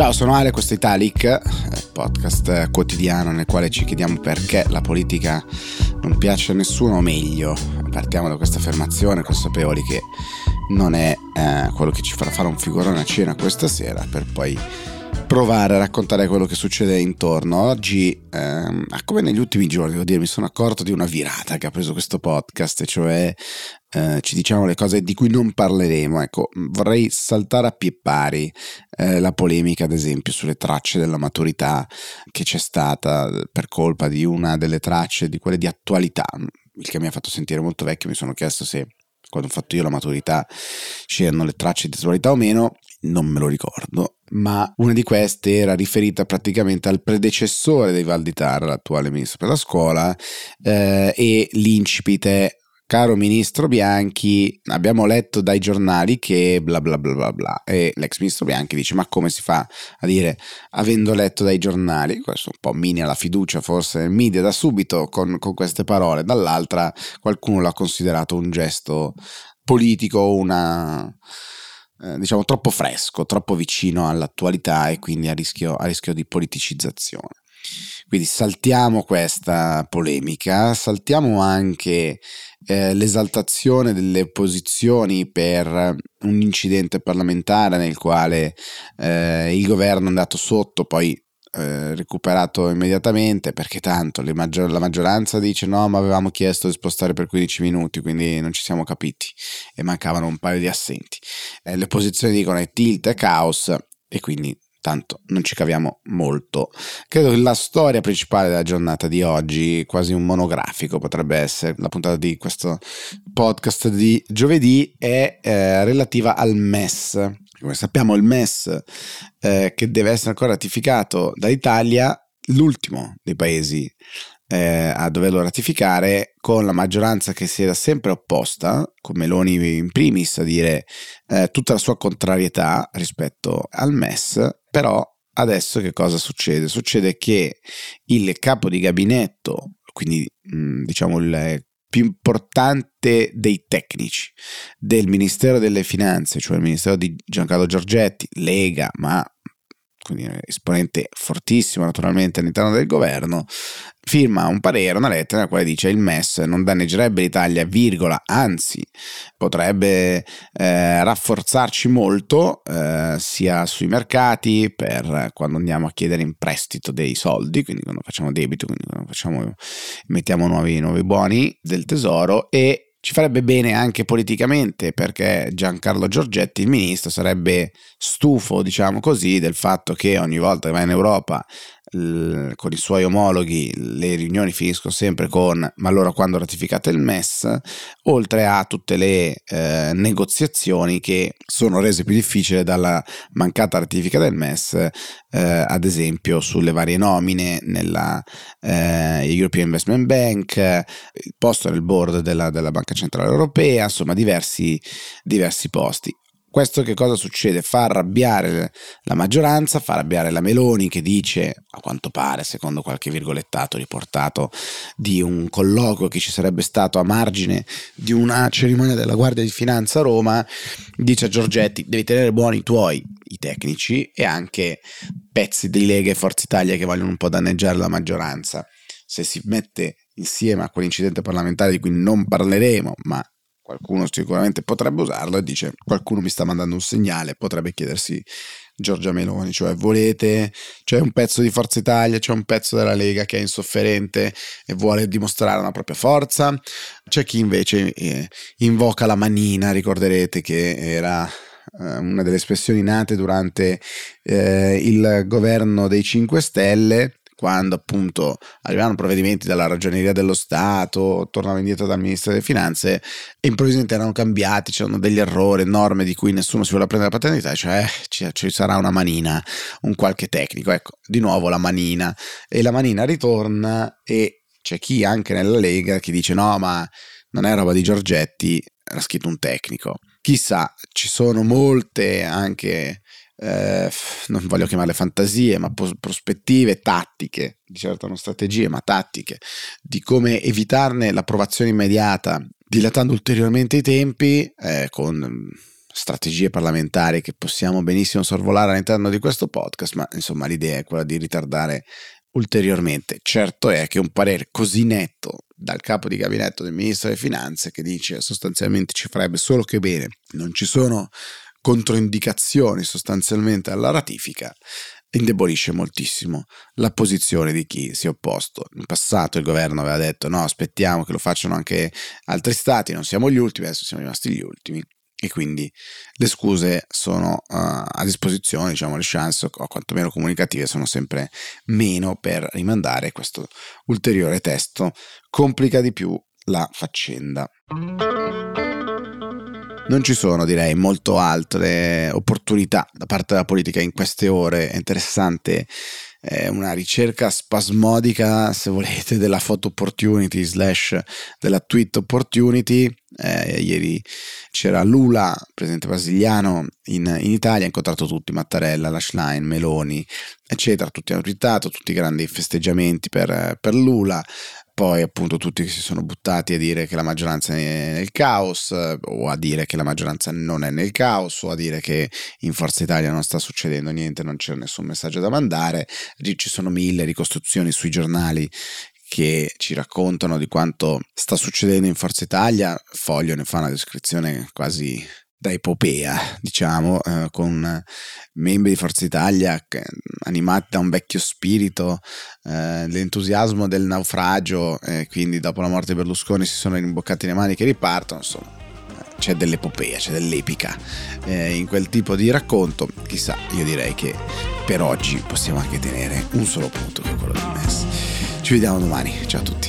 Ciao, sono Ale, questo è Italic, podcast quotidiano nel quale ci chiediamo perché la politica non piace a nessuno, o meglio, partiamo da questa affermazione consapevoli che non è eh, quello che ci farà fare un figurone a cena questa sera per poi provare a raccontare quello che succede intorno. Oggi, ehm, come negli ultimi giorni, devo dire, mi sono accorto di una virata che ha preso questo podcast, cioè eh, ci diciamo le cose di cui non parleremo. Ecco, vorrei saltare a pie pari eh, la polemica, ad esempio, sulle tracce della maturità che c'è stata per colpa di una delle tracce, di quelle di attualità, il che mi ha fatto sentire molto vecchio. Mi sono chiesto se quando ho fatto io la maturità c'erano le tracce di attualità o meno, non me lo ricordo, ma una di queste era riferita praticamente al predecessore dei Valditar, l'attuale ministro per la scuola, eh, e l'incipit è Caro ministro Bianchi, abbiamo letto dai giornali che bla bla bla bla bla. E l'ex ministro Bianchi dice: Ma come si fa a dire avendo letto dai giornali? Questo un po' mina la fiducia forse nel media da subito con, con queste parole. Dall'altra, qualcuno l'ha considerato un gesto politico, una eh, diciamo troppo fresco, troppo vicino all'attualità e quindi a rischio, a rischio di politicizzazione. Quindi saltiamo questa polemica, saltiamo anche eh, l'esaltazione delle opposizioni per un incidente parlamentare nel quale eh, il governo è andato sotto, poi eh, recuperato immediatamente perché tanto maggior- la maggioranza dice no ma avevamo chiesto di spostare per 15 minuti quindi non ci siamo capiti. E mancavano un paio di assenti. Eh, le opposizioni dicono è tilt è caos. E quindi tanto non ci caviamo molto. Credo che la storia principale della giornata di oggi, quasi un monografico potrebbe essere, la puntata di questo podcast di giovedì, è eh, relativa al MES. Come sappiamo il MES eh, che deve essere ancora ratificato dall'Italia, l'ultimo dei paesi eh, a doverlo ratificare con la maggioranza che si era sempre opposta, con Meloni in primis a dire eh, tutta la sua contrarietà rispetto al MES, però adesso che cosa succede? Succede che il capo di gabinetto, quindi mh, diciamo il più importante dei tecnici del Ministero delle Finanze, cioè il Ministero di Giancarlo Giorgetti, Lega, ma quindi esponente fortissimo naturalmente all'interno del governo, firma un parere, una lettera nella quale dice il MES non danneggerebbe l'Italia, virgola, anzi potrebbe eh, rafforzarci molto eh, sia sui mercati per quando andiamo a chiedere in prestito dei soldi, quindi quando facciamo debito, quindi quando facciamo, mettiamo nuovi, nuovi buoni del tesoro e ci farebbe bene anche politicamente perché Giancarlo Giorgetti, il ministro, sarebbe stufo, diciamo così, del fatto che ogni volta che va in Europa con i suoi omologhi le riunioni finiscono sempre con ma allora quando ratificate il MES? oltre a tutte le eh, negoziazioni che sono rese più difficili dalla mancata ratifica del MES eh, ad esempio sulle varie nomine nella eh, European Investment Bank il posto nel board della, della Banca Centrale Europea insomma diversi, diversi posti questo che cosa succede? Fa arrabbiare la maggioranza, fa arrabbiare la Meloni che dice, a quanto pare, secondo qualche virgolettato riportato di un colloquio che ci sarebbe stato a margine di una cerimonia della Guardia di Finanza a Roma, dice a Giorgetti, devi tenere buoni i tuoi, i tecnici, e anche pezzi di Lega e Forza Italia che vogliono un po' danneggiare la maggioranza. Se si mette insieme a quell'incidente parlamentare di cui non parleremo, ma qualcuno sicuramente potrebbe usarlo e dice qualcuno mi sta mandando un segnale, potrebbe chiedersi Giorgia Meloni, cioè volete, c'è un pezzo di Forza Italia, c'è un pezzo della Lega che è insofferente e vuole dimostrare una propria forza, c'è chi invece eh, invoca la manina, ricorderete che era eh, una delle espressioni nate durante eh, il governo dei 5 Stelle quando appunto arrivavano provvedimenti dalla ragioneria dello Stato, tornava indietro dal Ministero delle Finanze e improvvisamente erano cambiati, c'erano degli errori, norme di cui nessuno si vuole prendere la paternità, cioè ci, ci sarà una manina, un qualche tecnico, ecco, di nuovo la manina e la manina ritorna e c'è chi anche nella Lega che dice no ma non è roba di Giorgetti, era scritto un tecnico. Chissà, ci sono molte anche eh, non voglio chiamarle fantasie, ma prospettive tattiche, di certo non strategie, ma tattiche, di come evitarne l'approvazione immediata, dilatando ulteriormente i tempi, eh, con strategie parlamentari che possiamo benissimo sorvolare all'interno di questo podcast, ma insomma l'idea è quella di ritardare ulteriormente. Certo è che un parere così netto dal capo di gabinetto del ministro delle finanze che dice sostanzialmente ci farebbe solo che bene, non ci sono controindicazioni sostanzialmente alla ratifica, indebolisce moltissimo la posizione di chi si è opposto. In passato il governo aveva detto no, aspettiamo che lo facciano anche altri stati, non siamo gli ultimi, adesso siamo rimasti gli ultimi e quindi le scuse sono uh, a disposizione, diciamo le chance o quantomeno comunicative sono sempre meno per rimandare questo ulteriore testo, complica di più la faccenda. Non ci sono, direi, molto altre opportunità da parte della politica in queste ore. È interessante eh, una ricerca spasmodica, se volete, della photo opportunity slash della tweet opportunity. Eh, ieri c'era Lula, presidente brasiliano, in, in, Italia, ha incontrato tutti, Mattarella, Lashline, Meloni, eccetera, tutti hanno twittato, tutti i grandi festeggiamenti per, per Lula poi appunto tutti si sono buttati a dire che la maggioranza è nel caos o a dire che la maggioranza non è nel caos o a dire che in Forza Italia non sta succedendo niente, non c'è nessun messaggio da mandare, ci sono mille ricostruzioni sui giornali che ci raccontano di quanto sta succedendo in Forza Italia, Foglio ne fa una descrizione quasi da epopea, diciamo, eh, con membri di Forza Italia animati da un vecchio spirito, eh, l'entusiasmo del naufragio, eh, quindi dopo la morte di Berlusconi si sono rimboccati le mani che ripartono, insomma. C'è dell'epopea, c'è dell'epica eh, in quel tipo di racconto. Chissà, io direi che per oggi possiamo anche tenere un solo punto che è quello di Messi. Ci vediamo domani, ciao a tutti.